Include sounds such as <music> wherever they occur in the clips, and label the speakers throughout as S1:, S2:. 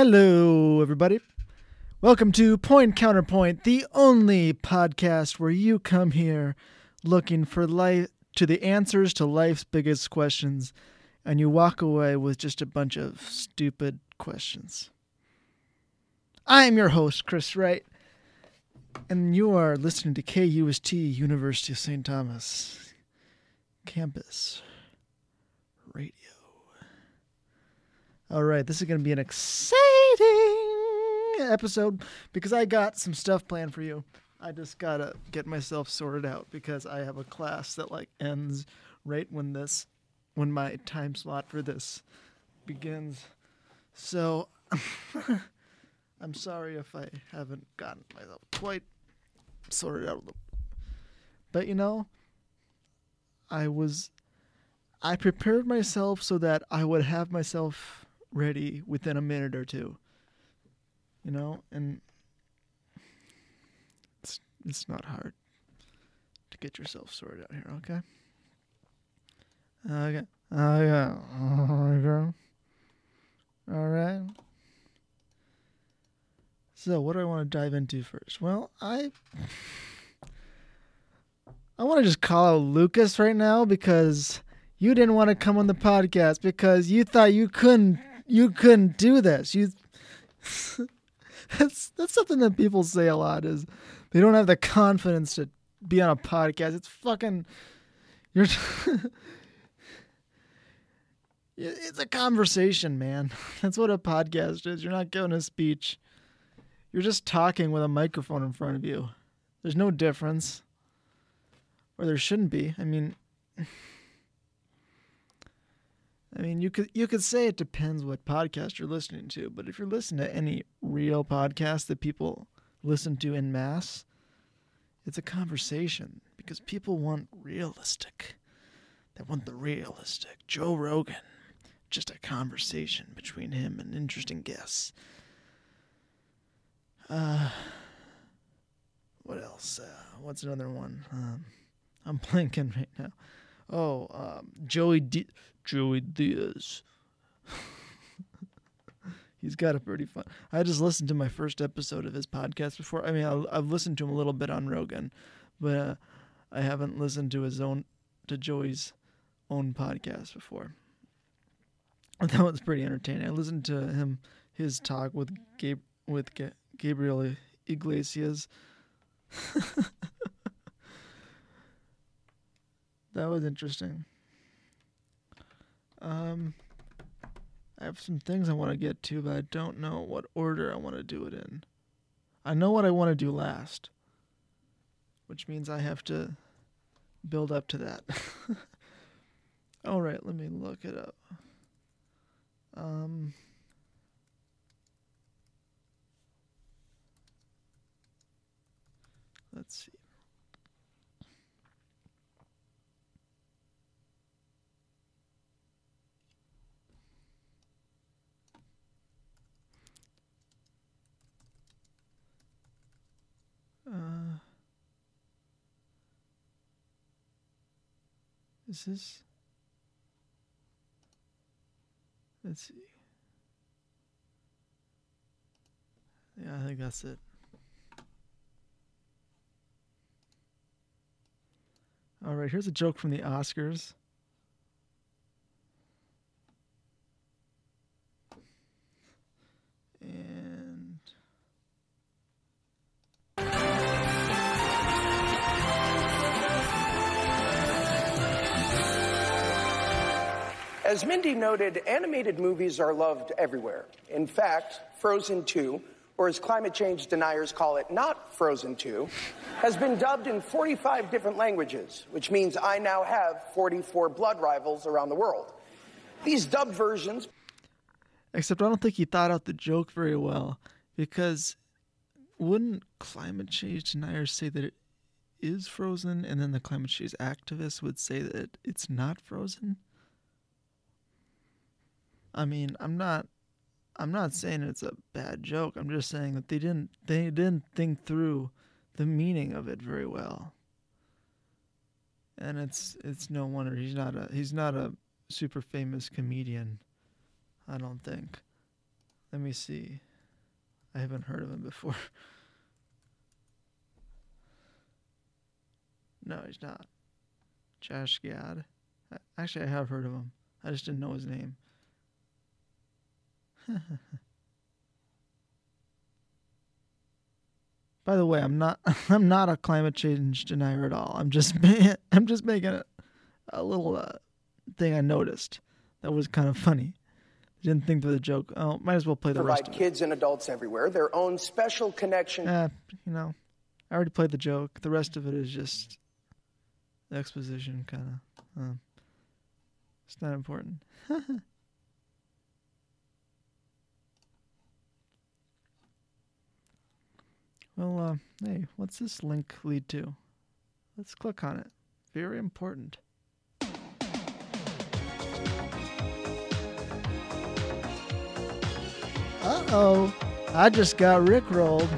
S1: Hello, everybody. Welcome to Point Counterpoint, the only podcast where you come here looking for life to the answers to life's biggest questions, and you walk away with just a bunch of stupid questions. I am your host, Chris Wright, and you are listening to KUST University of St. Thomas Campus All right, this is going to be an exciting episode because I got some stuff planned for you. I just got to get myself sorted out because I have a class that like ends right when this when my time slot for this begins. So <laughs> I'm sorry if I haven't gotten myself quite sorted out. But you know, I was I prepared myself so that I would have myself ready within a minute or two. You know, and it's it's not hard to get yourself sorted out here, okay? Okay. Okay. Okay. <laughs> All right. So, what do I want to dive into first? Well, I I want to just call out Lucas right now because you didn't want to come on the podcast because you thought you couldn't you couldn't do this. You <laughs> that's that's something that people say a lot is they don't have the confidence to be on a podcast. It's fucking you're <laughs> it's a conversation, man. <laughs> That's what a podcast is. You're not giving a speech. You're just talking with a microphone in front of you. There's no difference. Or there shouldn't be. I mean I mean, you could you could say it depends what podcast you're listening to, but if you're listening to any real podcast that people listen to in mass, it's a conversation because people want realistic. They want the realistic. Joe Rogan, just a conversation between him and interesting guests. Uh, what else? Uh, what's another one? Um, I'm <laughs> blanking right now. Oh, um, Joey D- Joey Diaz. <laughs> He's got a pretty fun. I just listened to my first episode of his podcast before. I mean, I, have listened to him a little bit on Rogan, but uh, I haven't listened to his own, to Joey's own podcast before. <laughs> That was pretty entertaining. I listened to him his talk with Gabe with Ga- Gabriel Iglesias. <laughs> that was interesting. Um, I have some things I want to get to, but I don't know what order I want to do it in. I know what I want to do last, which means I have to build up to that. <laughs> All right, let me look it up. Um, let's see. Is this? Let's see. Yeah, I think that's it. All right, here's a joke from the Oscars.
S2: As Mindy noted, animated movies are loved everywhere. In fact, Frozen 2, or as climate change deniers call it, not Frozen 2, has been dubbed in 45 different languages, which means I now have 44 blood rivals around the world. These dubbed versions.
S1: Except I don't think he thought out the joke very well because wouldn't climate change deniers say that it is frozen and then the climate change activists would say that it's not frozen? I mean, I'm not I'm not saying it's a bad joke. I'm just saying that they didn't they didn't think through the meaning of it very well. And it's it's no wonder he's not a he's not a super famous comedian. I don't think. Let me see. I haven't heard of him before. <laughs> no, he's not. Josh Gad. Actually, I have heard of him. I just didn't know his name. <laughs> By the way, I'm not <laughs> I'm not a climate change denier at all. I'm just <laughs> I'm just making a, a little uh, thing I noticed that was kind of funny. Didn't think of the joke. Oh, might as well play the rest
S2: provide
S1: of it.
S2: kids and adults everywhere their own special connection
S1: Uh, you know, I already played the joke. The rest of it is just exposition, kind of. Um, it's not important. Well, uh, hey, what's this link lead to? Let's click on it. Very important. Uh oh, I just got rickrolled.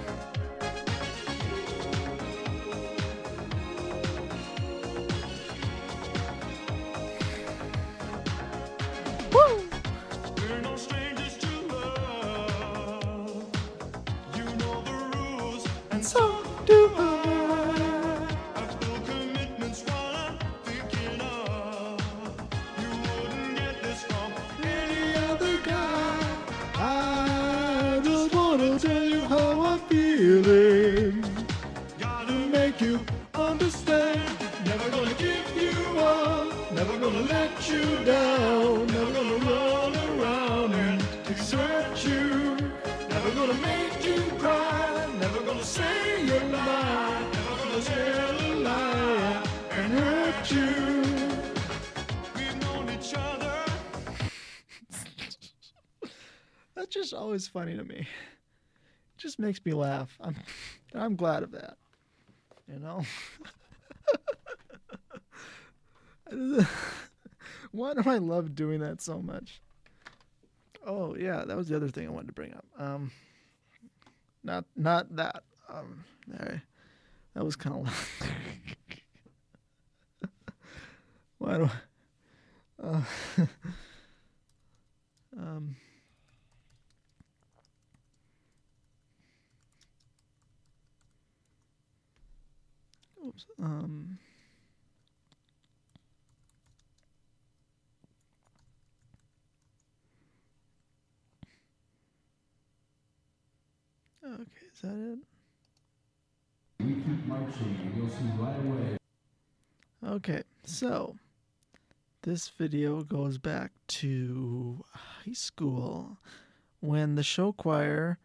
S1: Just always funny to me. It just makes me laugh. I'm I'm glad of that. You know? <laughs> Why do I love doing that so much? Oh yeah, that was the other thing I wanted to bring up. Um not not that. Um there. That was kind of loud. <laughs> Why do I uh, <laughs> um Um. Okay, is that it?
S3: We keep marching, and you'll see right away.
S1: Okay, so this video goes back to high school when the show choir,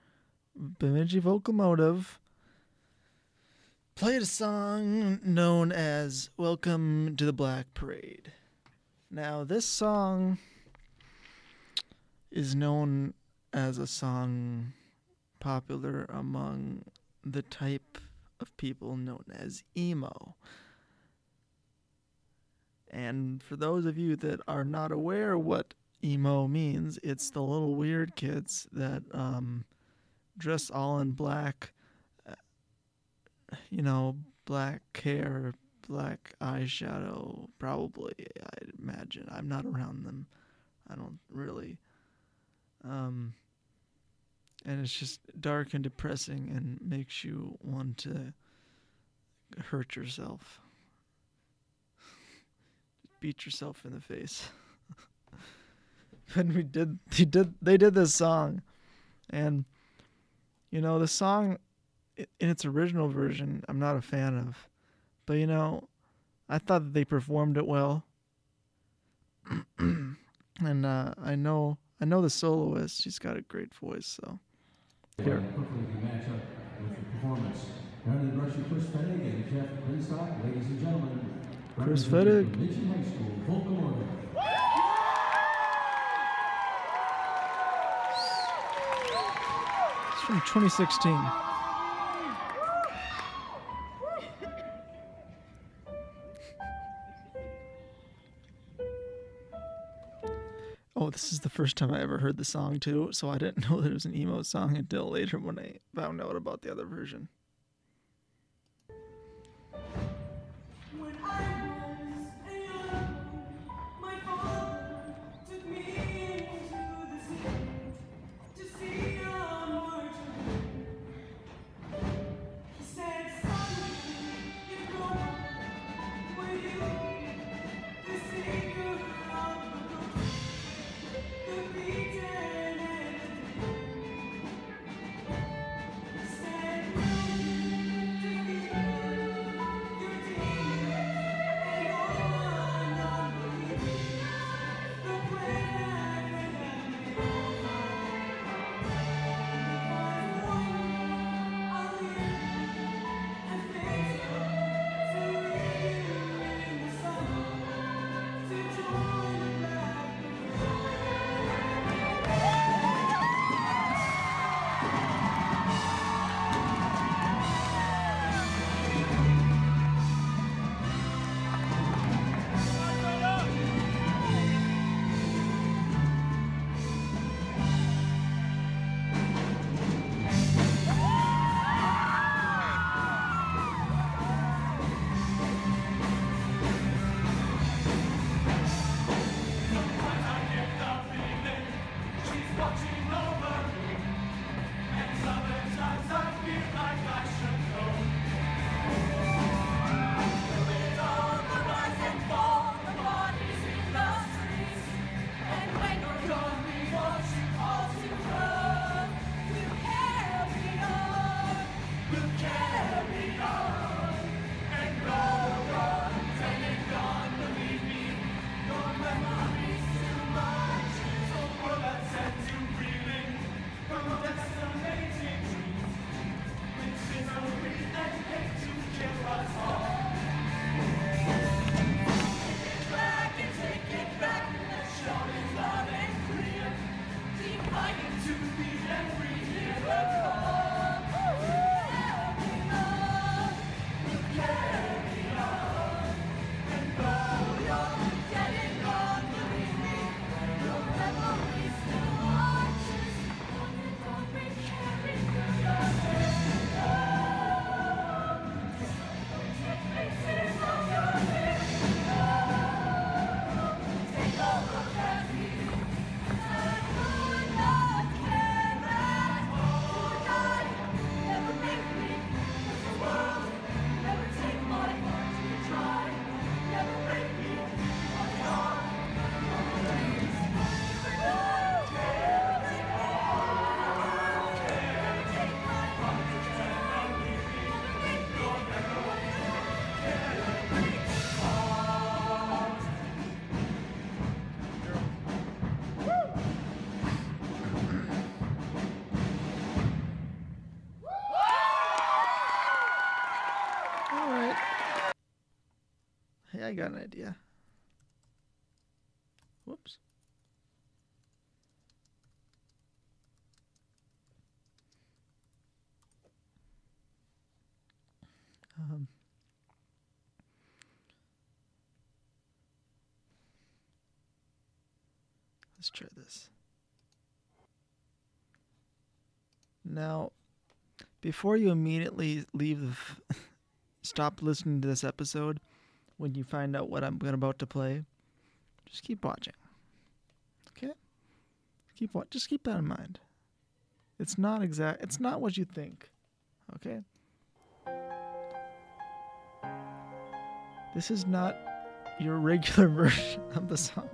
S1: Bemidji Vocomotive, played a song known as Welcome to the Black Parade. Now, this song is known as a song popular among the type of people known as emo. And for those of you that are not aware what emo means, it's the little weird kids that um, dress all in black, you know, black hair, black eyeshadow, probably, I'd imagine. I'm not around them. I don't really. Um, and it's just dark and depressing and makes you want to hurt yourself <laughs> beat yourself in the face. <laughs> when we did they did they did this song and you know the song in its original version I'm not a fan of. But you know, I thought that they performed it well. <clears throat> and uh, I know I know the soloist, she's got a great voice, so Here.
S3: Hopefully, can match up with the performance. Round the rush Chris Fennig and Jeff Greenstock, ladies and gentlemen.
S1: Chris
S3: representing
S1: Fennig.
S3: from Bemidji High School, Fulton, Oregon.
S1: it's from 2016. This is the first time I ever heard the song too, so I didn't <laughs> know that it was an emo song until later when I found out about the other version. Got an idea. Whoops. Um, let's try this. Now, before you immediately leave <laughs> stop listening to this episode when you find out what I'm gonna about to play, just keep watching. Okay? Keep wa- just keep that in mind. It's not exact it's not what you think. Okay? This is not your regular <laughs> version of the song.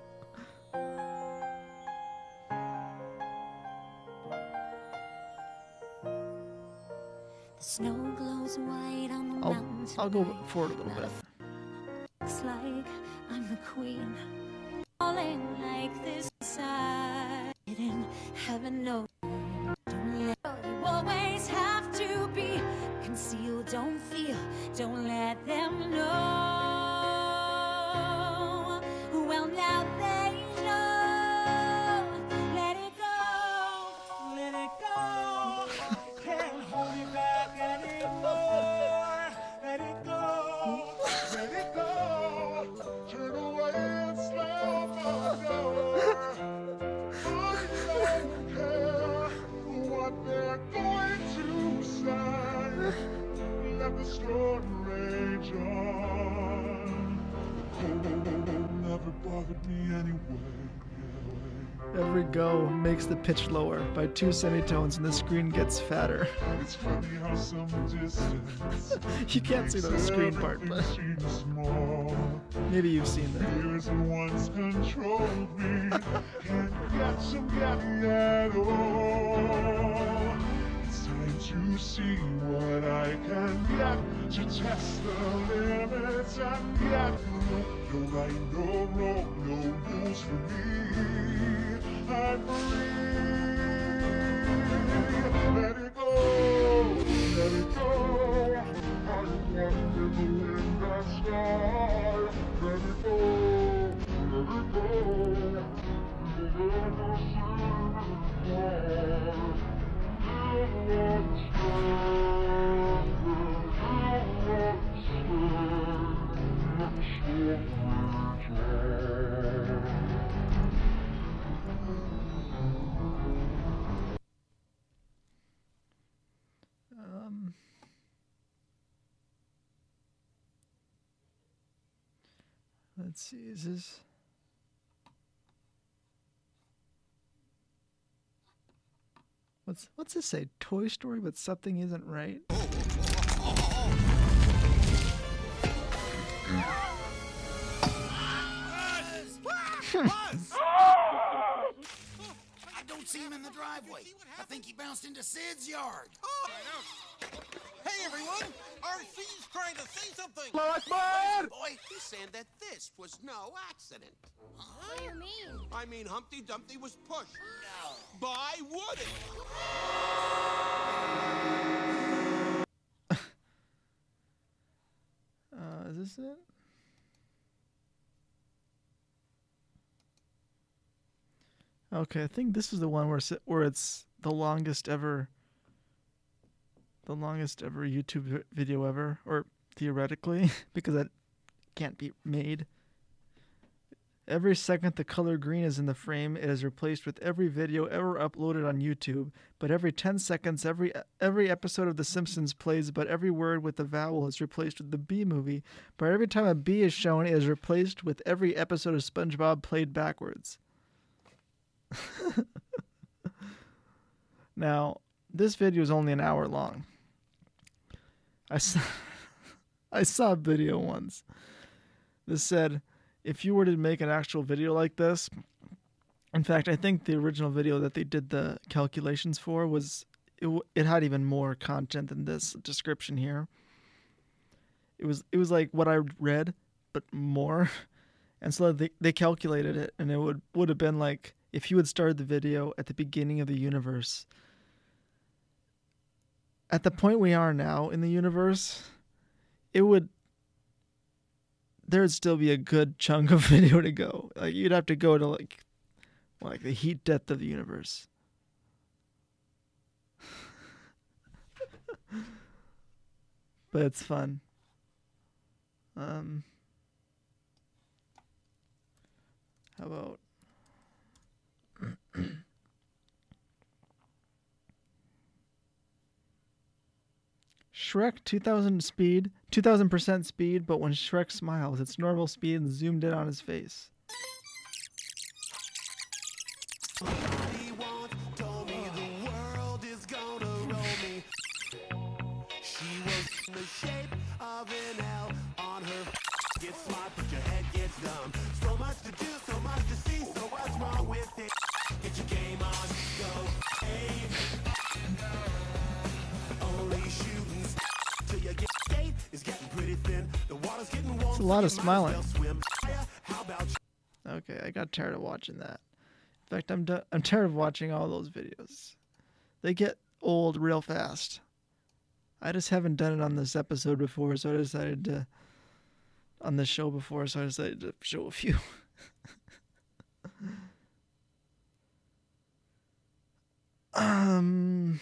S4: The snow glows white on the
S1: I'll. I'll go forward a little bit.
S4: Looks like I'm the queen. Falling like this side. In heaven knows. Don't let you always have to be concealed. Don't feel. Don't let go
S1: makes the pitch lower by two semitones and the screen gets fatter.
S5: It's funny how some distance <laughs>
S1: You can't see the screen part, but
S5: everything seem small.
S1: maybe you've seen that.
S5: Years once controlled me <laughs> can't get me at all. It's time to see what I can get to test the limits and get no right, no
S1: Um, let's see. Is this? What's what's this say? Toy Story, but something isn't right. <laughs>
S6: I don't see him in the driveway. I think he bounced into Sid's yard.
S7: Hey everyone! RC's trying to say something!
S6: Boy,
S7: He's saying that this was no accident.
S4: What do you mean?
S7: I mean, Humpty Dumpty was pushed by Woody. <laughs>
S1: Uh, is this it? Okay, I think this is the one where it's, where it's the longest ever, the longest ever YouTube video ever, or theoretically, <laughs> because that can't be made. Every second the color green is in the frame, it is replaced with every video ever uploaded on YouTube. But every 10 seconds, every every episode of The Simpsons plays, but every word with the vowel is replaced with the B movie. But every time a B is shown, it is replaced with every episode of SpongeBob played backwards. <laughs> now, this video is only an hour long. I saw, <laughs> I saw a video once. This said, if you were to make an actual video like this, in fact, I think the original video that they did the calculations for was it, it had even more content than this description here. It was it was like what I read, but more. <laughs> And so they, they calculated it, and it would would have been like if you had started the video at the beginning of the universe. At the point we are now in the universe, it would there'd still be a good chunk of <laughs> video to go. Like you'd have to go to like like the heat death of the universe. <laughs> but it's fun. Um how about <clears throat> Shrek 2000 speed, 2000% speed, but when Shrek smiles, it's normal speed and zoomed in on his face.
S5: She was in the shape of an L on her.
S1: It's a lot of smiling. Okay, I got tired of watching that. In fact, I'm do- I'm tired of watching all those videos. They get old real fast. I just haven't done it on this episode before, so I decided to on this show before, so I decided to show a few. <laughs> um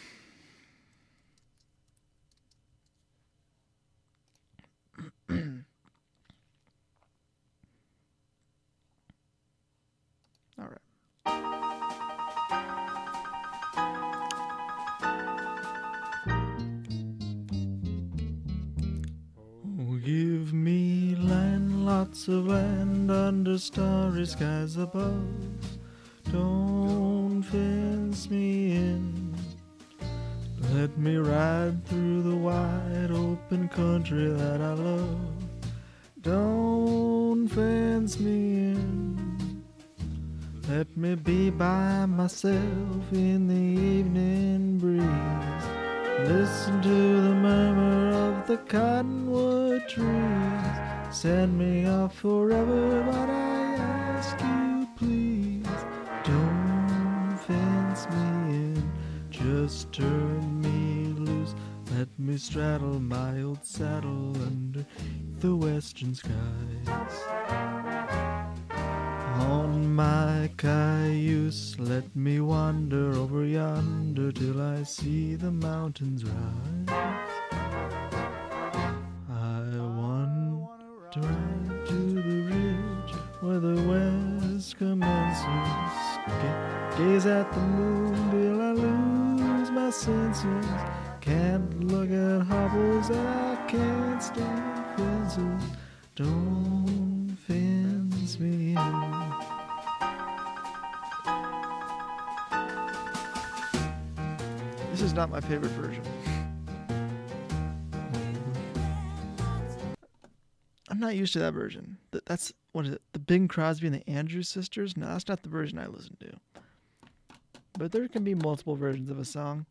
S1: lots of land under starry skies above. Don't fence me in. Let me ride through the wide open country that I love. Don't fence me in. Let me be by myself in the evening breeze. Listen to the murmur of the cottonwood trees. Send me off forever, but I ask you, please. Don't fence me in, just turn me loose. Let me straddle my old saddle under the western skies. On my cayuse, let me wander over yonder till I see the mountains rise. Want to the ridge where the west commences. Ga- gaze at the moon till I lose my senses. Can't look at hobbles and I can't stand fences. Don't fence me in. This is not my favorite version. Not used to that version. Th- That's what is it? The Bing Crosby and the Andrews sisters? No, that's not the version I listen to. But there can be multiple versions of a song.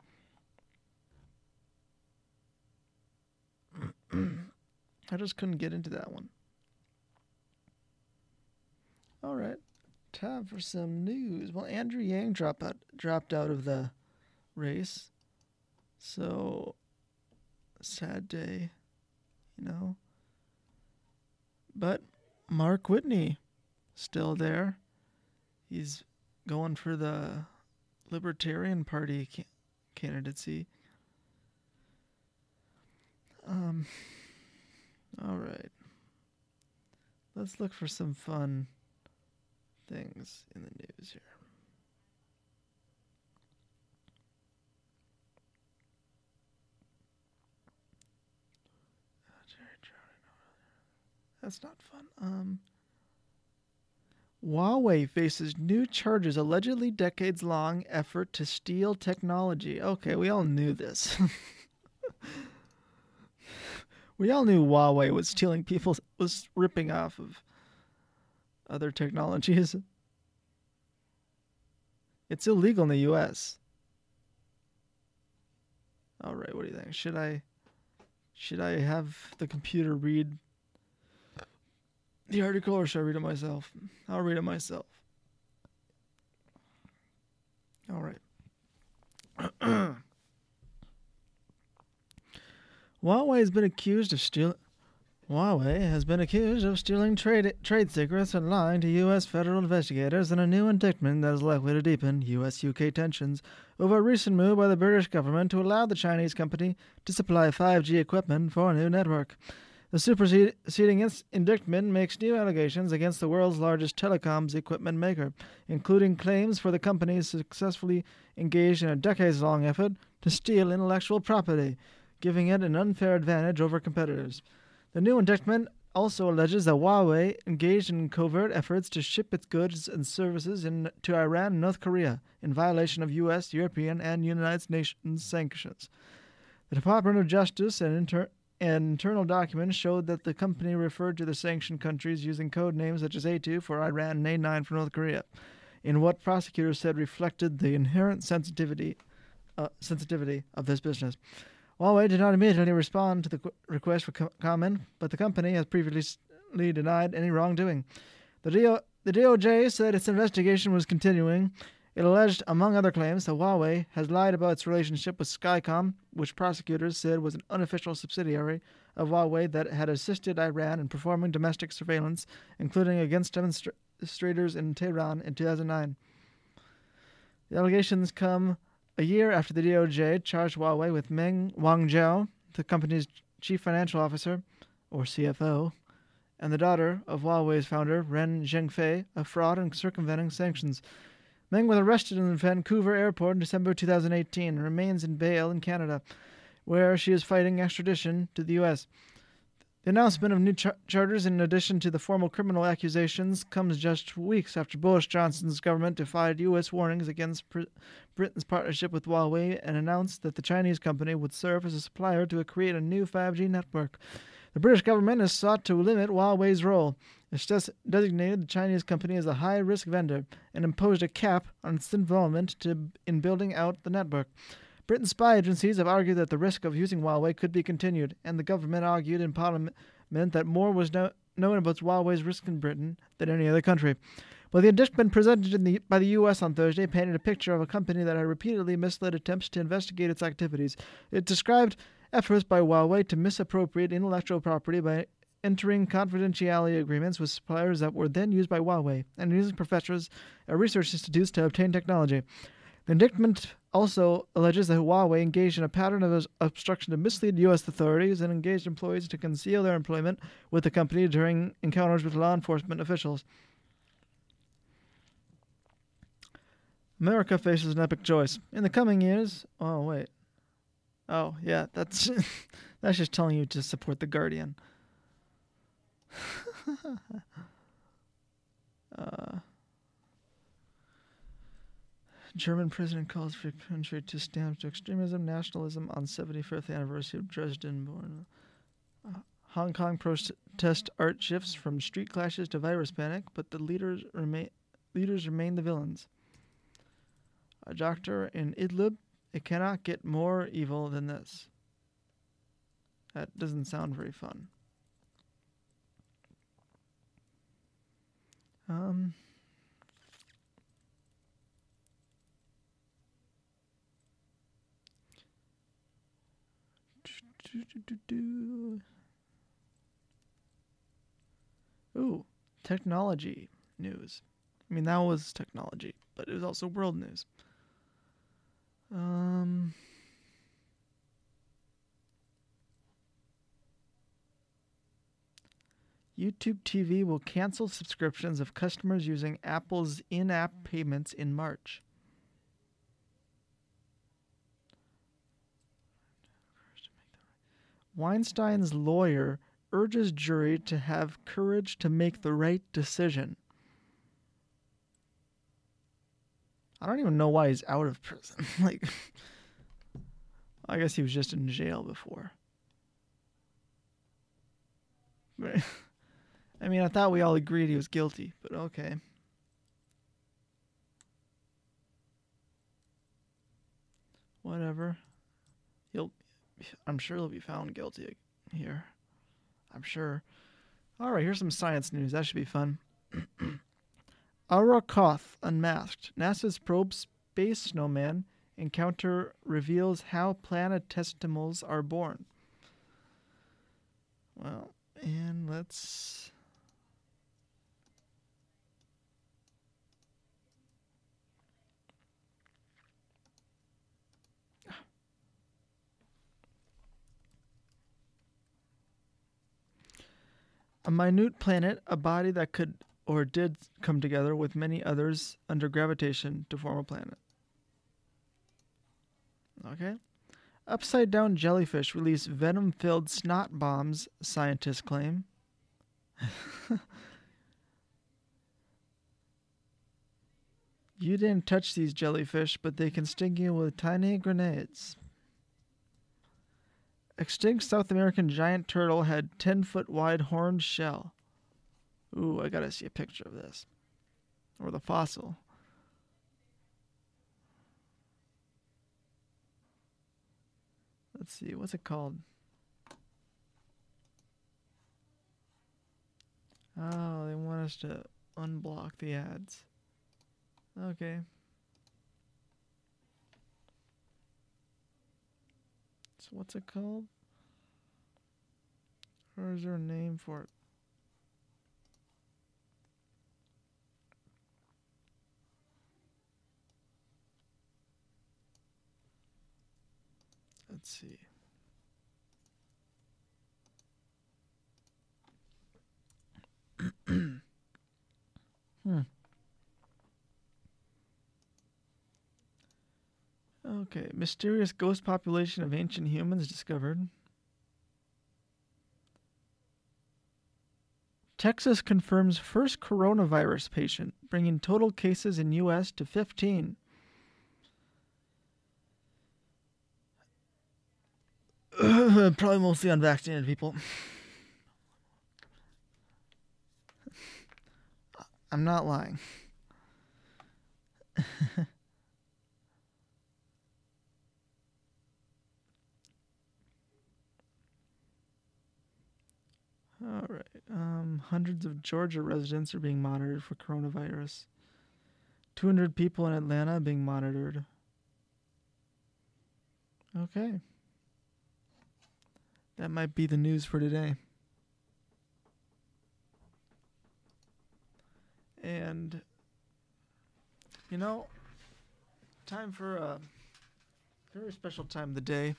S1: <clears throat> I just couldn't get into that one. All right, time for some news. Well, Andrew Yang dropped out, dropped out of the race, so sad day, you know. But Mark Whitney still there. He's going for the Libertarian Party ca- candidacy. Um. All right. Let's look for some fun things in the news here. That's not fun. Um, Huawei faces new charges allegedly decades long effort to steal technology. Okay, we all knew this. <laughs> we all knew Huawei was stealing people was ripping off of other technologies. It's illegal in the US. All right, what do you think? Should I should I have the computer read the article or should I read it myself? I'll read it myself. All right. <clears throat> Huawei has been accused of stealing. Huawei has been accused of stealing trade, trade secrets and lying to U.S. federal investigators in a new indictment that is likely to deepen U.S. UK tensions over a recent move by the British government to allow the Chinese company to supply 5G equipment for a new network. The superseding indictment makes new allegations against the world's largest telecoms equipment maker, including claims for the company successfully engaged in a decades long effort to steal intellectual property, giving it an unfair advantage over competitors. The new indictment also alleges that Huawei engaged in covert efforts to ship its goods and services in, to Iran and North Korea in violation of U.S., European, and United Nations sanctions. The Department of Justice and, inter- internal documents showed that the company referred to the sanctioned countries using code names such as A2 for Iran and A9 for North Korea, in what prosecutors said reflected the inherent sensitivity, uh, sensitivity of this business. Huawei did not immediately respond to the qu- request for co- comment, but the company has previously denied any wrongdoing. The, DO- the DOJ said its investigation was continuing. It alleged, among other claims, that Huawei has lied about its relationship with Skycom, which prosecutors said was an unofficial subsidiary of Huawei that had assisted Iran in performing domestic surveillance, including against demonstrators in Tehran in 2009. The allegations come a year after the DOJ charged Huawei with Meng Wanzhou, the company's chief financial officer, or CFO, and the daughter of Huawei's founder, Ren Zhengfei, of fraud and circumventing sanctions. Meng was arrested in Vancouver airport in December 2018 and remains in bail in Canada, where she is fighting extradition to the U.S. The announcement of new char- charters, in addition to the formal criminal accusations, comes just weeks after Boris Johnson's government defied U.S. warnings against Br- Britain's partnership with Huawei and announced that the Chinese company would serve as a supplier to create a new 5G network. The British government has sought to limit Huawei's role. Des- designated the Chinese company as a high risk vendor and imposed a cap on its involvement to, in building out the network. Britain's spy agencies have argued that the risk of using Huawei could be continued, and the government argued in Parliament that more was no- known about Huawei's risk in Britain than any other country. But the indictment presented the, by the U.S. on Thursday painted a picture of a company that had repeatedly misled attempts to investigate its activities. It described efforts by Huawei to misappropriate intellectual property by entering confidentiality agreements with suppliers that were then used by Huawei and using professors at research institutes to obtain technology. The indictment also alleges that Huawei engaged in a pattern of obstruction to mislead U.S. authorities and engaged employees to conceal their employment with the company during encounters with law enforcement officials. America faces an epic choice. In the coming years, oh wait. Oh, yeah, that's <laughs> that's just telling you to support the Guardian. Uh German president calls for country to stamp to extremism, nationalism on 75th anniversary of Dresden born. Uh, Hong Kong protest art shifts from street clashes to virus panic, but the leaders remain leaders remain the villains. A doctor in Idlib, it cannot get more evil than this. That doesn't sound very fun. Um Ooh, technology news. I mean, that was technology, but it was also world news. Um, YouTube TV will cancel subscriptions of customers using Apple's in app payments in March. Weinstein's lawyer urges jury to have courage to make the right decision. I don't even know why he's out of prison. <laughs> like, I guess he was just in jail before. But, I mean, I thought we all agreed he was guilty, but okay. Whatever. He'll, I'm sure he'll be found guilty here. I'm sure. All right, here's some science news. That should be fun. <clears throat> Arrokoth Unmasked. NASA's probe Space Snowman encounter reveals how planetesimals are born. Well, And let's. A minute planet, a body that could or did come together with many others under gravitation to form a planet. Okay. Upside down jellyfish release venom filled snot bombs, scientists claim. <laughs> you didn't touch these jellyfish, but they can sting you with tiny grenades. Extinct South American giant turtle had 10 foot wide horned shell. Ooh, I gotta see a picture of this. Or the fossil. Let's see, what's it called? Oh, they want us to unblock the ads. Okay. So what's it called? Or is there a name for it? Let's see. hmm. Okay, mysterious ghost population of ancient humans discovered. Texas confirms first coronavirus patient, bringing total cases in U.S. to 15. <coughs> Probably mostly unvaccinated people. I'm not lying. All right. Um, hundreds of Georgia residents are being monitored for coronavirus. 200 people in Atlanta being monitored. Okay. That might be the news for today. And, you know, time for a very special time of the day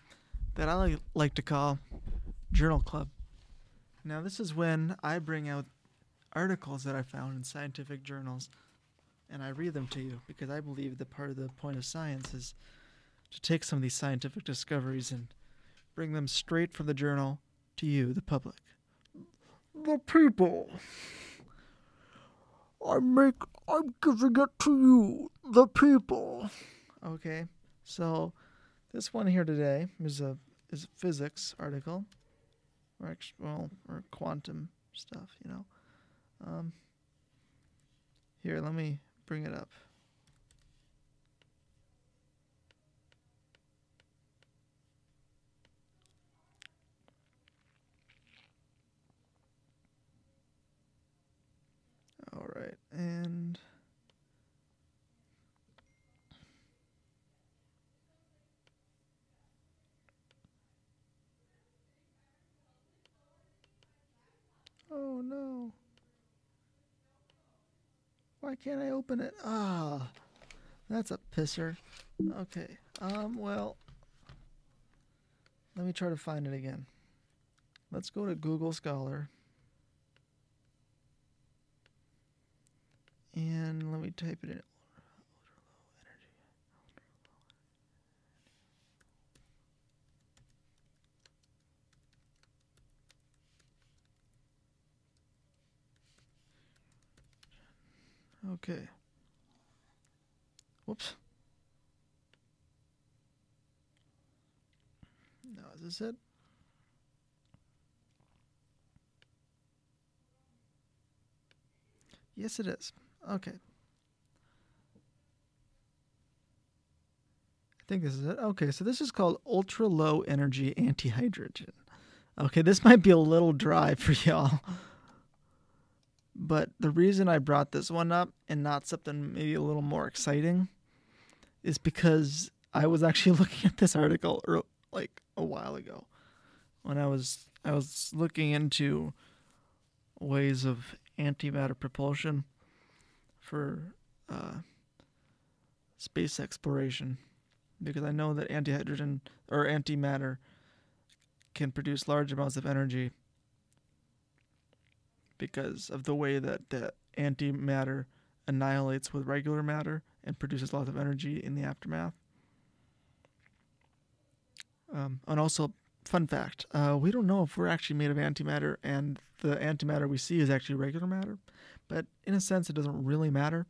S1: that I like, like to call Journal Club. Now, this is when I bring out articles that I found in scientific journals and I read them to you because I believe that part of the point of science is to take some of these scientific discoveries and bring them straight from the journal to you, the public. The people. I make, I'm giving it to you, the people. Okay, so this one here today is a is a physics article, or ex- well, or quantum stuff, you know. Um, here, let me bring it up. All right, and oh no, why can't I open it? Ah, that's a pisser. Okay, um, well, let me try to find it again. Let's go to Google Scholar. And let me type it in. Okay. Whoops. Now, is this it? Yes, it is. Okay. I think this is it. Okay, so this is called ultra low energy antihydrogen. Okay, this might be a little dry for y'all. But the reason I brought this one up and not something maybe a little more exciting is because I was actually <laughs> looking at this article ear- like a while ago when I was I was looking into ways of antimatter propulsion for uh, space exploration because I know that antihydrogen or antimatter can produce large amounts of energy because of the way that the antimatter annihilates with regular matter and produces lots of energy in the aftermath. Um, and also, fun fact: uh, we don't know if we're actually made of antimatter, and the antimatter we see is actually regular matter. But in a sense, it doesn't really matter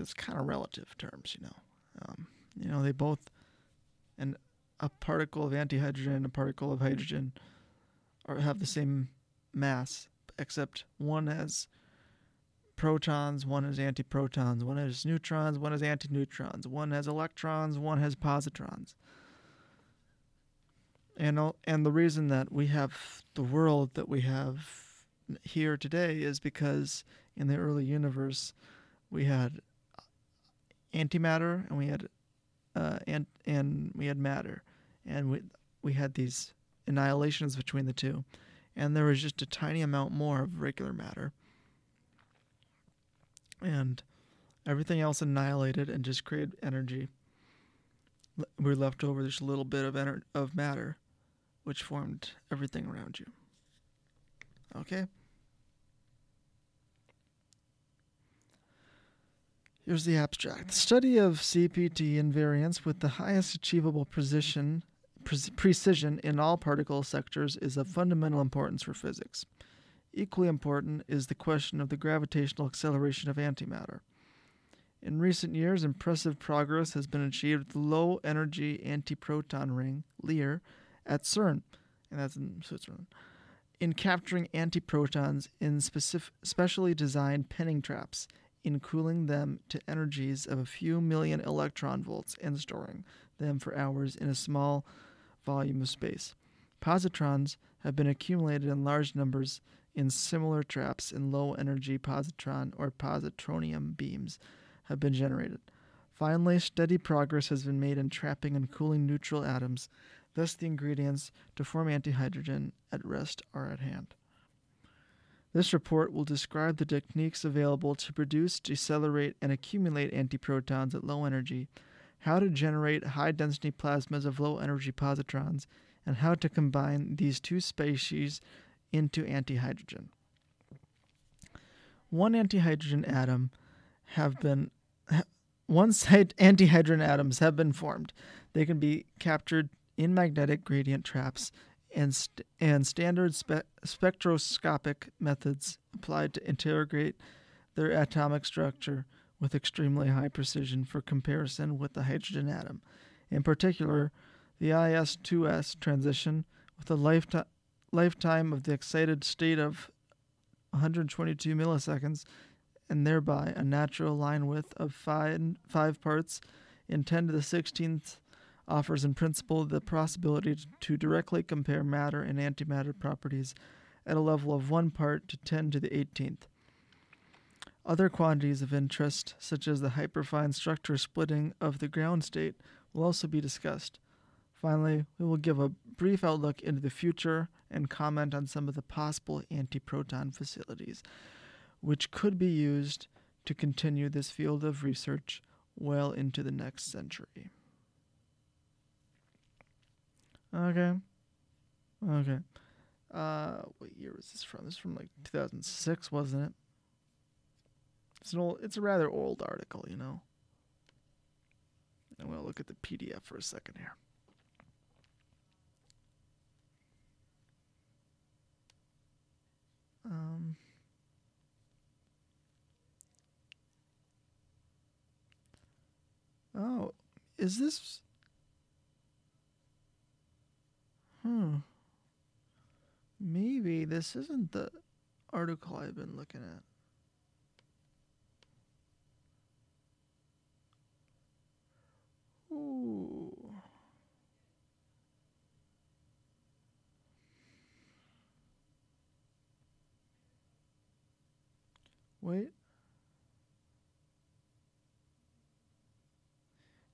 S1: it's kind of relative terms, you know. Um, you know, they both, and a particle of antihydrogen and a particle of hydrogen, are have the same mass, except one has protons, one has antiprotons, one has neutrons, one has antineutrons, one has electrons, one has positrons. And and the reason that we have the world that we have here today is because in the early universe we had antimatter and we had uh, and and we had matter, and we we had these annihilations between the two, and there was just a tiny amount more of regular matter, and everything else annihilated and just created energy. We're left over just a little bit of ener- of matter, which formed everything around you. Okay. Here's the abstract. The study of CPT invariance with the highest achievable precision, pre- precision in all particle sectors is of fundamental importance for physics. Equally important is the question of the gravitational acceleration of antimatter. In recent years, impressive progress has been achieved with the low energy antiproton ring, LEAR, at CERN, and that's in Switzerland, in capturing antiprotons in specific, specially designed penning traps in cooling them to energies of a few million electron volts and storing them for hours in a small volume of space. Positrons have been accumulated in large numbers in similar traps, and low energy positron or positronium beams have been generated. Finally, steady progress has been made in trapping and cooling neutral atoms, thus, the ingredients to form antihydrogen at rest are at hand. This report will describe the techniques available to produce, decelerate, and accumulate antiprotons at low energy, how to generate high density plasmas of low energy positrons, and how to combine these two species into antihydrogen. One antihydrogen atom have been <laughs> site antihydrogen atoms have been formed. They can be captured in magnetic gradient traps and, st- and standard spe- spectroscopic methods applied to interrogate their atomic structure with extremely high precision for comparison with the hydrogen atom. In particular, the IS-2S transition with a lifeti- lifetime of the excited state of 122 milliseconds and thereby a natural line width of five, five parts in 10 to the 16th offers in principle the possibility to directly compare matter and antimatter properties at a level of 1 part to 10 to the 18th. Other quantities of interest, such as the hyperfine structure splitting of the ground state, will also be discussed. Finally, we will give a brief outlook into the future and comment on some of the possible antiproton facilities which could be used to continue this field of research well into the next century. Okay. Okay. Uh, what year was this from? This is from like 2006, wasn't it? It's an old, it's a rather old article, you know. And we'll look at the PDF for a second here. Um, oh, is this? Hmm. Maybe this isn't the article I've been looking at. Ooh. Wait.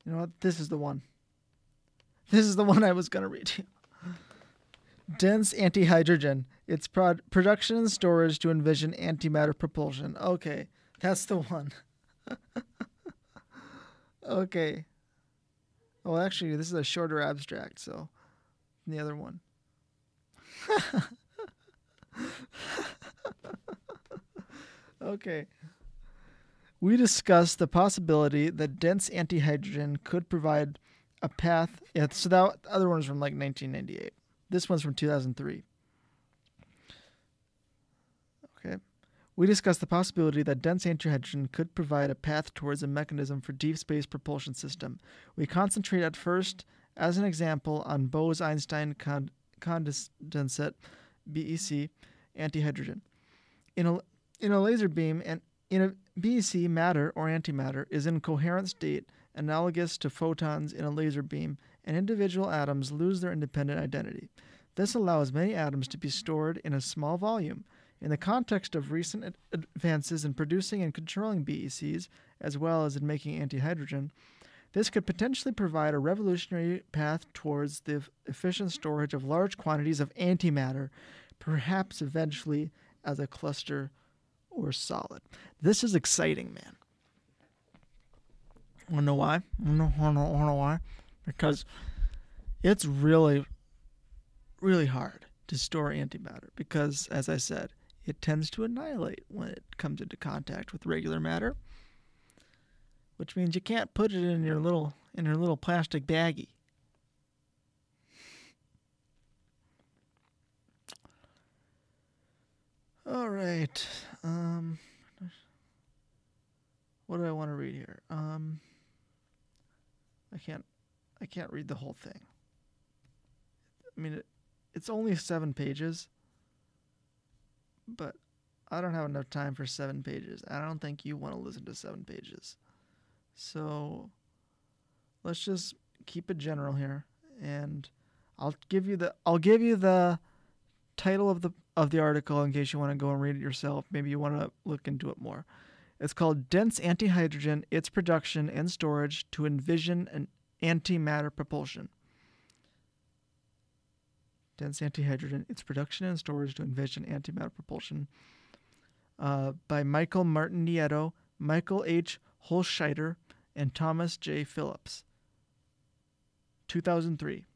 S1: You know what? This is the one. This is the one I was going to read you. Dense antihydrogen its prod- production and storage to envision antimatter propulsion. Okay, that's the one. <laughs> okay. Well, actually, this is a shorter abstract, so the other one. <laughs> okay. We discussed the possibility that dense antihydrogen could provide a path. Yeah, so that other one was from like 1998. This one's from 2003. Okay. We discussed the possibility that dense antihydrogen could provide a path towards a mechanism for deep space propulsion system. We concentrate at first, as an example, on Bose-Einstein con- condensate (BEC) antihydrogen. In a in a laser beam and in a BEC matter or antimatter is in coherent state analogous to photons in a laser beam, and individual atoms lose their independent identity. This allows many atoms to be stored in a small volume. In the context of recent ad- advances in producing and controlling BECs, as well as in making antihydrogen, this could potentially provide a revolutionary path towards the efficient storage of large quantities of antimatter, perhaps eventually as a cluster or solid. This is exciting, man. Wanna know why? Wanna, wanna, wanna know why? Because it's really, really hard to store antimatter because, as I said, it tends to annihilate when it comes into contact with regular matter, which means you can't put it in your little in your little plastic baggie. All right. Um, what do I want to read here? Um, I can't. I can't read the whole thing. I mean, it, it's only seven pages, but I don't have enough time for seven pages. I don't think you want to listen to seven pages. So let's just keep it general here, and I'll give you the I'll give you the title of the of the article in case you want to go and read it yourself. Maybe you want to look into it more. It's called Dense Antihydrogen, Its Production and Storage to Envision an Antimatter Propulsion. Dense antihydrogen, its production and storage to envision antimatter propulsion. Uh, by Michael Martin Nieto, Michael H. Holzscheiter, and Thomas J. Phillips. 2003.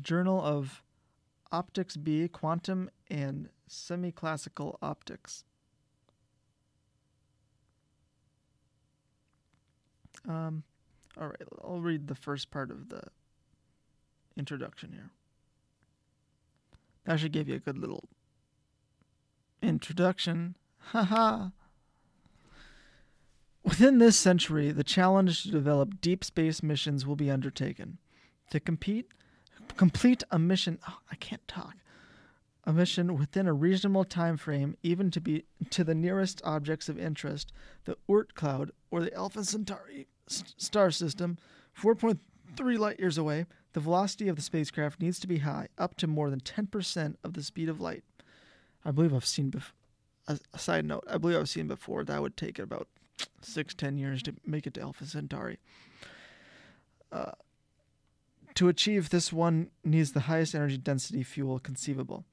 S1: Journal of Optics B, Quantum and Semi-Classical Optics. Um, all right, I'll read the first part of the introduction here. That should give you a good little introduction. <laughs> Haha. Within this century, the challenge to develop deep space missions will be undertaken. To compete, complete a mission, oh, I can't talk. A mission within a reasonable time frame, even to be to the nearest objects of interest, the Oort cloud or the Alpha Centauri star system, 4.3 light years away, the velocity of the spacecraft needs to be high, up to more than 10% of the speed of light. I believe I've seen before. A side note, I believe I've seen before that would take about six, ten years to make it to Alpha Centauri. Uh, to achieve this, one needs the highest energy density fuel conceivable.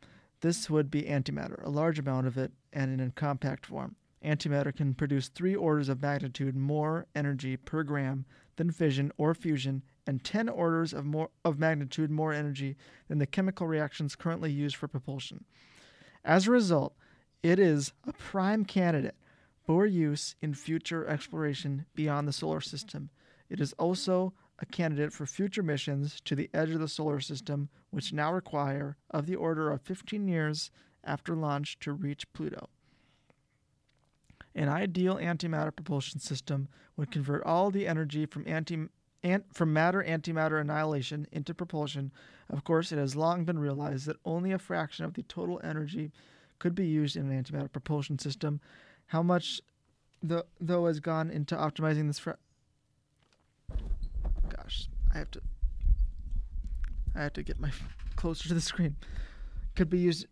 S1: This would be antimatter, a large amount of it, and in a compact form. Antimatter can produce three orders of magnitude more energy per gram than fission or fusion, and 10 orders of, more, of magnitude more energy than the chemical reactions currently used for propulsion. As a result, it is a prime candidate for use in future exploration beyond the solar system. It is also a candidate for future missions to the edge of the solar system, which now require of the order of 15 years after launch to reach Pluto. An ideal antimatter propulsion system would convert all the energy from anti ant, from matter antimatter annihilation into propulsion. Of course, it has long been realized that only a fraction of the total energy could be used in an antimatter propulsion system. How much, the, though, has gone into optimizing this? Fra- Gosh, I have to. I have to get my closer to the screen. Could be used.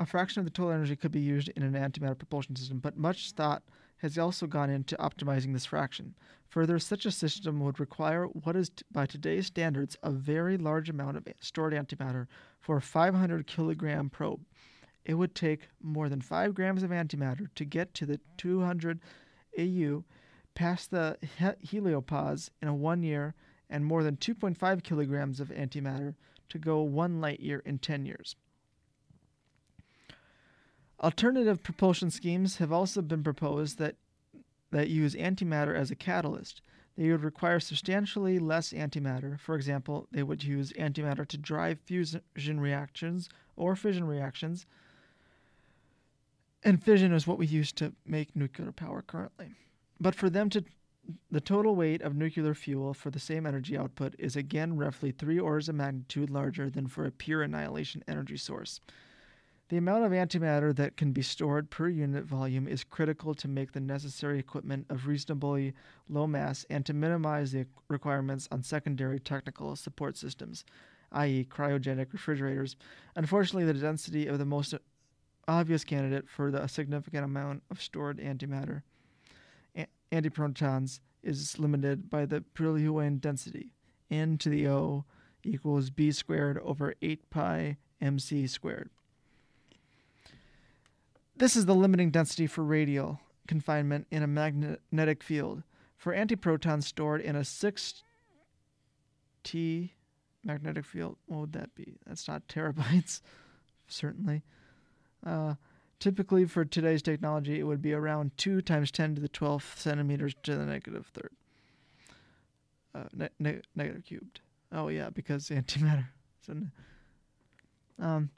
S1: A fraction of the total energy could be used in an antimatter propulsion system, but much thought has also gone into optimizing this fraction. Further, such a system would require what is, t- by today's standards, a very large amount of stored antimatter for a 500 kilogram probe. It would take more than 5 grams of antimatter to get to the 200 AU past the he- heliopause in a one year and more than 2.5 kilograms of antimatter to go one light year in 10 years. Alternative propulsion schemes have also been proposed that, that use antimatter as a catalyst. They would require substantially less antimatter. For example, they would use antimatter to drive fusion reactions or fission reactions. And fission is what we use to make nuclear power currently. But for them to the total weight of nuclear fuel for the same energy output is again roughly three orders of magnitude larger than for a pure annihilation energy source. The amount of antimatter that can be stored per unit volume is critical to make the necessary equipment of reasonably low mass and to minimize the requirements on secondary technical support systems, i.e., cryogenic refrigerators. Unfortunately, the density of the most obvious candidate for the significant amount of stored antimatter a- antiprotons is limited by the Brillouin density. N to the O equals B squared over 8 pi mc squared. This is the limiting density for radial confinement in a magnetic field. For antiprotons stored in a 6 T magnetic field, what would that be? That's not terabytes, <laughs> certainly. Uh, typically, for today's technology, it would be around 2 times 10 to the 12th centimeters to the negative third. Uh, ne- ne- negative cubed. Oh, yeah, because <laughs> antimatter. So, um,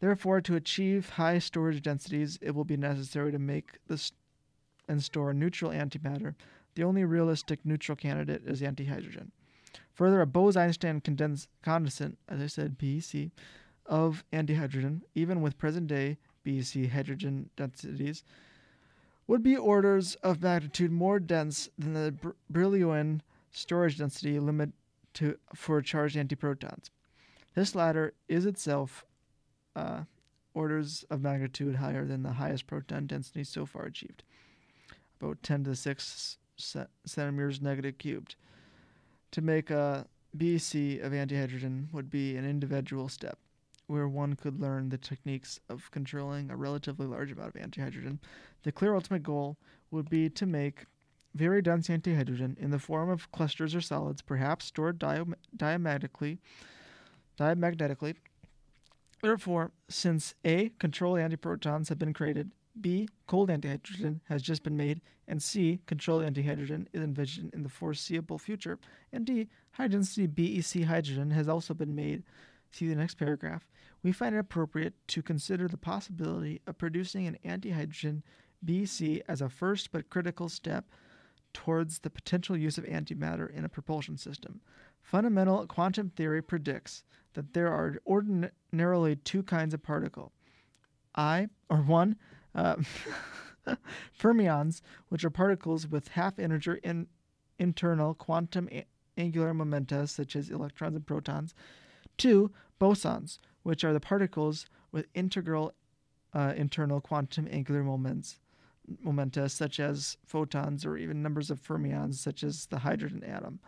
S1: Therefore, to achieve high storage densities, it will be necessary to make this and store neutral antimatter. The only realistic neutral candidate is antihydrogen. Further, a Bose-Einstein condens- condensate, as I said, BEC, of antihydrogen, even with present-day BEC hydrogen densities, would be orders of magnitude more dense than the Br- Brillouin storage density limit to, for charged antiprotons. This latter is itself uh, orders of magnitude higher than the highest proton density so far achieved, about 10 to the 6 centimeters negative cubed. To make a BEC of antihydrogen would be an individual step where one could learn the techniques of controlling a relatively large amount of antihydrogen. The clear ultimate goal would be to make very dense antihydrogen in the form of clusters or solids, perhaps stored diam- diamagnetically, diamagnetically Therefore, since A, control antiprotons have been created, B, cold antihydrogen has just been made, and C, controlled antihydrogen is envisioned in the foreseeable future, and D, high density BEC hydrogen has also been made, see the next paragraph, we find it appropriate to consider the possibility of producing an antihydrogen BEC as a first but critical step towards the potential use of antimatter in a propulsion system. Fundamental quantum theory predicts that there are ordinarily two kinds of particle. I, or one, uh, <laughs> fermions, which are particles with half integer in, internal quantum a- angular momenta, such as electrons and protons. Two, bosons, which are the particles with integral uh, internal quantum angular moments, momenta, such as photons, or even numbers of fermions, such as the hydrogen atom.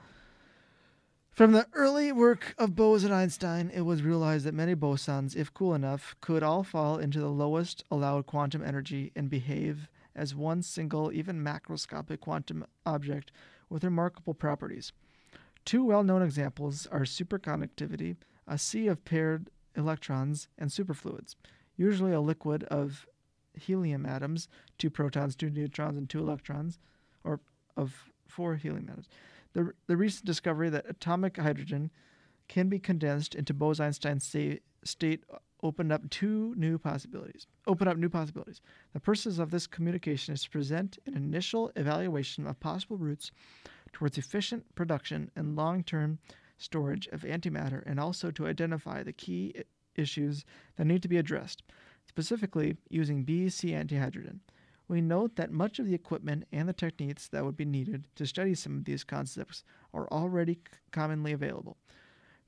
S1: From the early work of Bose and Einstein, it was realized that many bosons, if cool enough, could all fall into the lowest allowed quantum energy and behave as one single, even macroscopic quantum object with remarkable properties. Two well known examples are superconductivity, a sea of paired electrons, and superfluids, usually a liquid of helium atoms, two protons, two neutrons, and two electrons, or of four helium atoms. The, the recent discovery that atomic hydrogen can be condensed into Bose-Einstein state, state opened up two new possibilities. Open up new possibilities. The purpose of this communication is to present an initial evaluation of possible routes towards efficient production and long-term storage of antimatter, and also to identify the key issues that need to be addressed, specifically using BEC antihydrogen. We note that much of the equipment and the techniques that would be needed to study some of these concepts are already commonly available.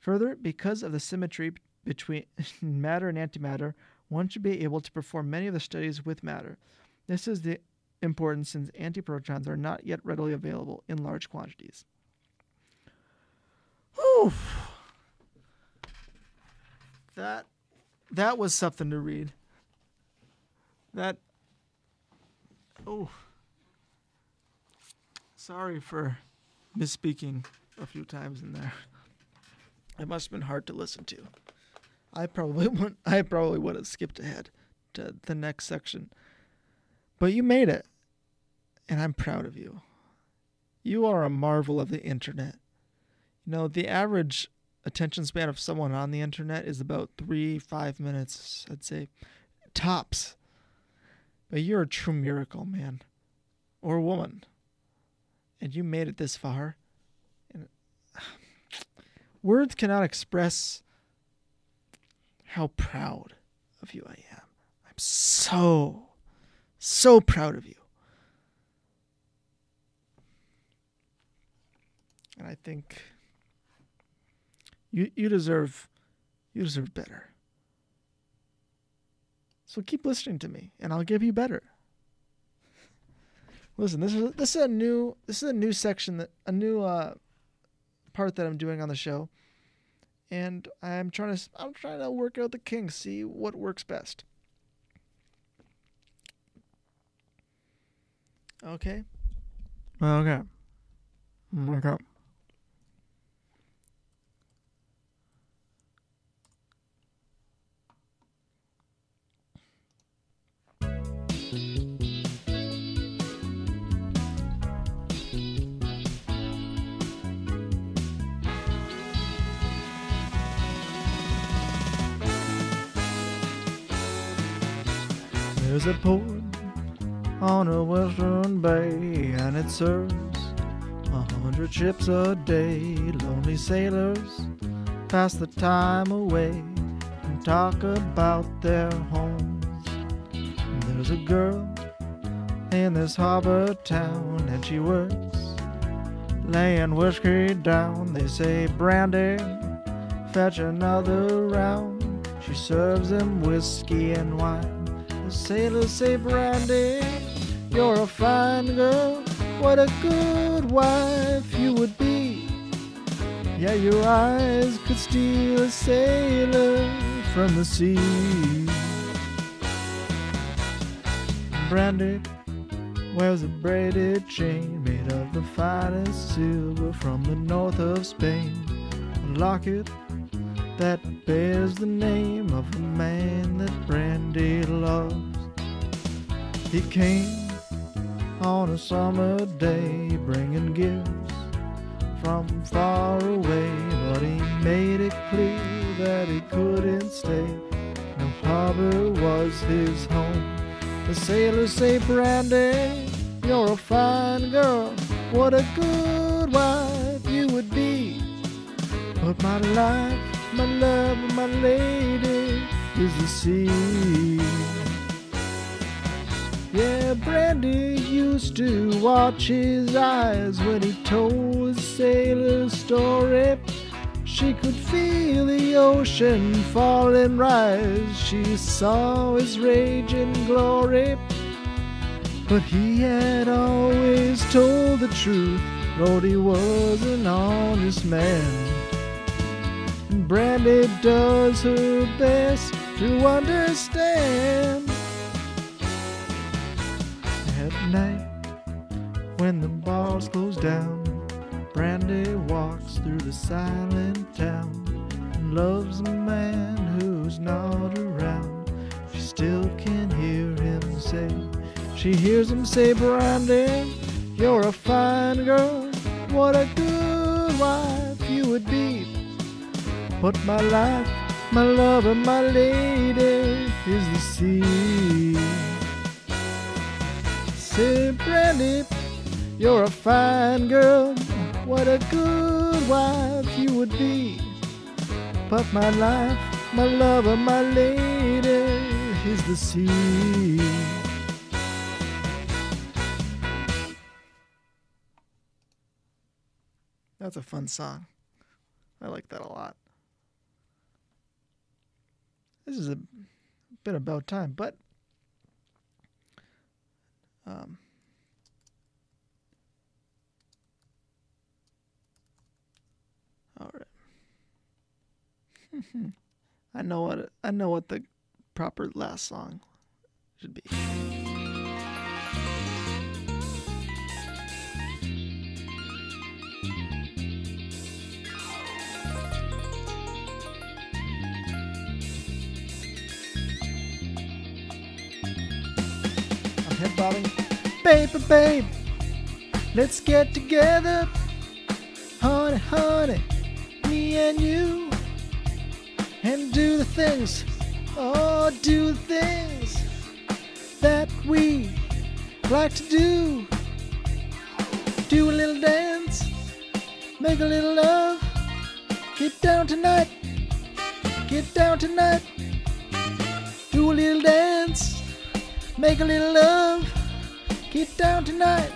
S1: Further, because of the symmetry between <laughs> matter and antimatter, one should be able to perform many of the studies with matter. This is the important since antiprotons are not yet readily available in large quantities. Whew. That that was something to read. That oh sorry for misspeaking a few times in there. It must have been hard to listen to. I probably <laughs> would I probably would have skipped ahead to the next section. But you made it. And I'm proud of you. You are a marvel of the internet. You know, the average attention span of someone on the internet is about three, five minutes, I'd say. Tops. But you're a true miracle, man. Or woman. And you made it this far. And <sighs> words cannot express how proud of you I am. I'm so, so proud of you. And I think you you deserve you deserve better. So keep listening to me and I'll give you better. Listen, this is this is a new this is a new section that a new uh part that I'm doing on the show. And I'm trying to I'm trying to work out the kinks, see what works best. Okay. Okay. Okay. There's a port on a western bay, and it serves a hundred ships a day. Lonely sailors pass the time away and talk about their homes. There's a girl in this harbor town, and she works laying whiskey down. They say, Brandy, fetch another round. She serves them whiskey and wine. Sailors say, Brandy, you're a fine girl. What a good wife you would be. Yeah, your eyes could steal a sailor from the sea. Brandy wears a braided chain made of the finest silver from the north of Spain. A locket that bears the name of a man that Brandy loves. He came on a summer day bringing gifts from far away, but he made it clear that he couldn't stay. No harbor was his home. The sailors say, Brandy, you're a fine girl. What a good wife you would be. But my life, my love, my lady is the sea. Yeah, Brandy used to watch his eyes when he told his sailor story. She could feel the ocean fall and rise. She saw his raging glory. But he had always told the truth. Lord, he was an honest man. And Brandy does her best to understand. At night, when the bars close down, Brandy walks through the silent town and loves a man who's not around. She still can hear him say, she hears him say, Brandy, you're a fine girl. What a good wife you would be. But my life, my love, and my lady is the sea. Brandy, you're a fine girl. What a good wife you would be. But my life, my love, and my lady is the sea. That's a fun song. I like that a lot this is a bit about time, but um, all right. <laughs> I know what I know what the proper last song should be. Bobbing. Baby, babe, let's get together. Honey, honey, me and you. And do the things, oh, do the things that we like to do. Do a little dance, make a little love. Get down tonight, get down tonight. Do a little dance, make a little love. Get down tonight,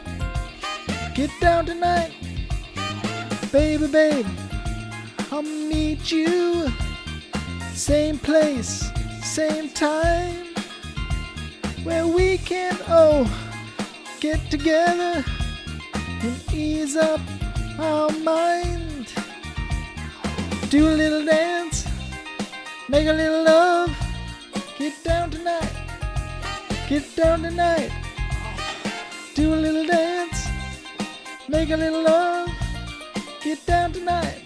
S1: get down tonight. Baby, babe, I'll meet you. Same place, same time. Where we can, oh, get together and ease up our mind. Do a little dance, make a little love. Get down tonight, get down tonight. Do a little dance, make a little love. Get down tonight,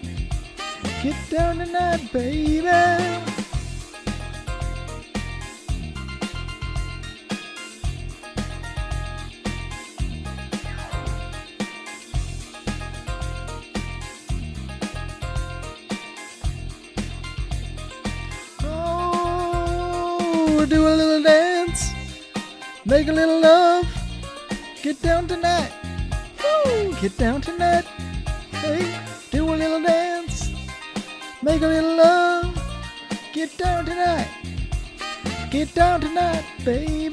S1: get down tonight, baby. Make a little love, get down tonight. Woo, get down tonight. Hey, do a little dance, make a little love, get down tonight. Get down tonight, baby.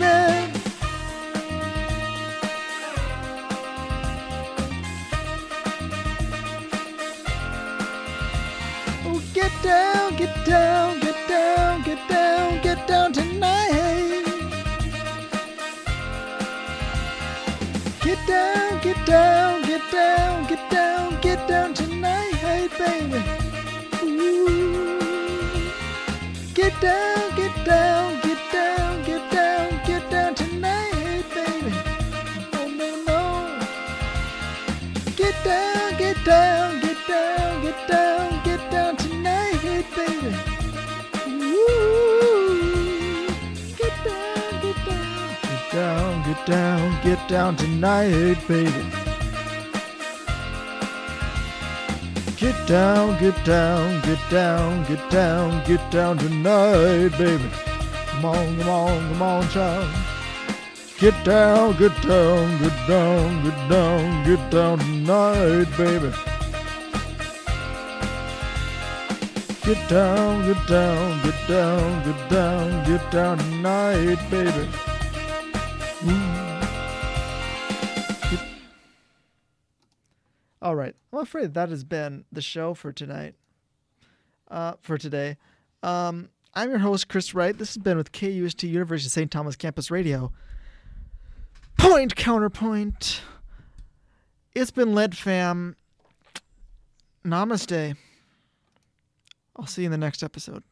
S1: Oh, get down, get down, get down, get down, get down tonight. Get down, get down, get down, get down, get down tonight, hey baby. Ooh. Get down, get down, get get down tonight, baby. Get down, get down, get down, get down, get down tonight, baby. Come on, come on, come on, child. Get down, get down, get down, get down, get down tonight, baby. Get down, get down, get down, get down, get down tonight, baby. All right, I'm afraid that has been the show for tonight. Uh, for today, um, I'm your host Chris Wright. This has been with KUST University of St. Thomas Campus Radio. Point counterpoint. It's been led fam. Namaste. I'll see you in the next episode.